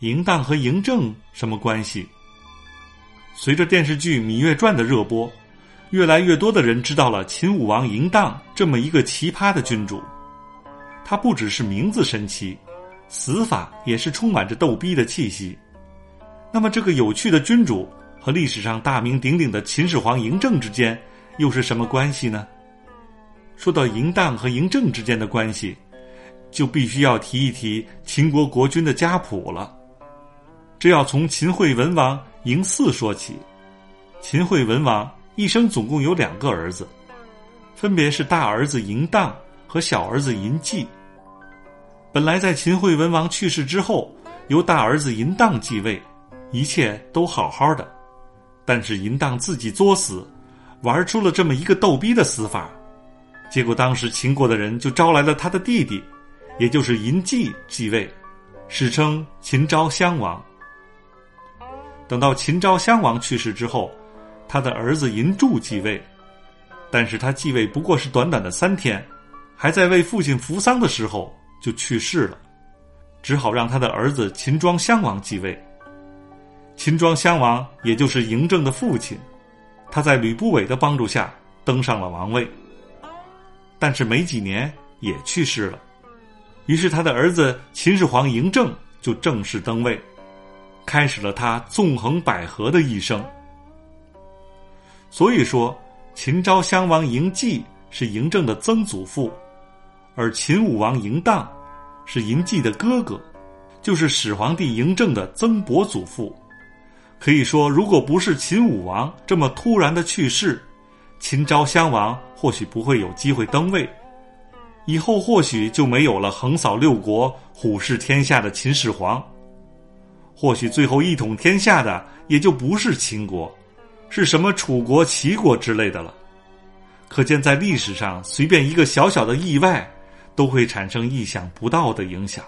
嬴荡和嬴政什么关系？随着电视剧《芈月传》的热播，越来越多的人知道了秦武王嬴荡这么一个奇葩的君主。他不只是名字神奇，死法也是充满着逗逼的气息。那么，这个有趣的君主和历史上大名鼎鼎的秦始皇嬴政之间又是什么关系呢？说到嬴荡和嬴政之间的关系，就必须要提一提秦国国君的家谱了。这要从秦惠文王。嬴驷说起，秦惠文王一生总共有两个儿子，分别是大儿子嬴荡和小儿子嬴稷。本来在秦惠文王去世之后，由大儿子嬴荡继位，一切都好好的。但是嬴荡自己作死，玩出了这么一个逗逼的死法，结果当时秦国的人就招来了他的弟弟，也就是嬴稷继位，史称秦昭襄王。等到秦昭襄王去世之后，他的儿子嬴柱继位，但是他继位不过是短短的三天，还在为父亲扶丧的时候就去世了，只好让他的儿子秦庄襄王继位。秦庄襄王也就是嬴政的父亲，他在吕不韦的帮助下登上了王位，但是没几年也去世了，于是他的儿子秦始皇嬴政就正式登位。开始了他纵横捭阖的一生。所以说，秦昭襄王嬴稷是嬴政的曾祖父，而秦武王嬴荡是嬴稷的哥哥，就是始皇帝嬴政的曾伯祖父。可以说，如果不是秦武王这么突然的去世，秦昭襄王或许不会有机会登位，以后或许就没有了横扫六国、虎视天下的秦始皇。或许最后一统天下的也就不是秦国，是什么楚国、齐国之类的了。可见，在历史上，随便一个小小的意外，都会产生意想不到的影响。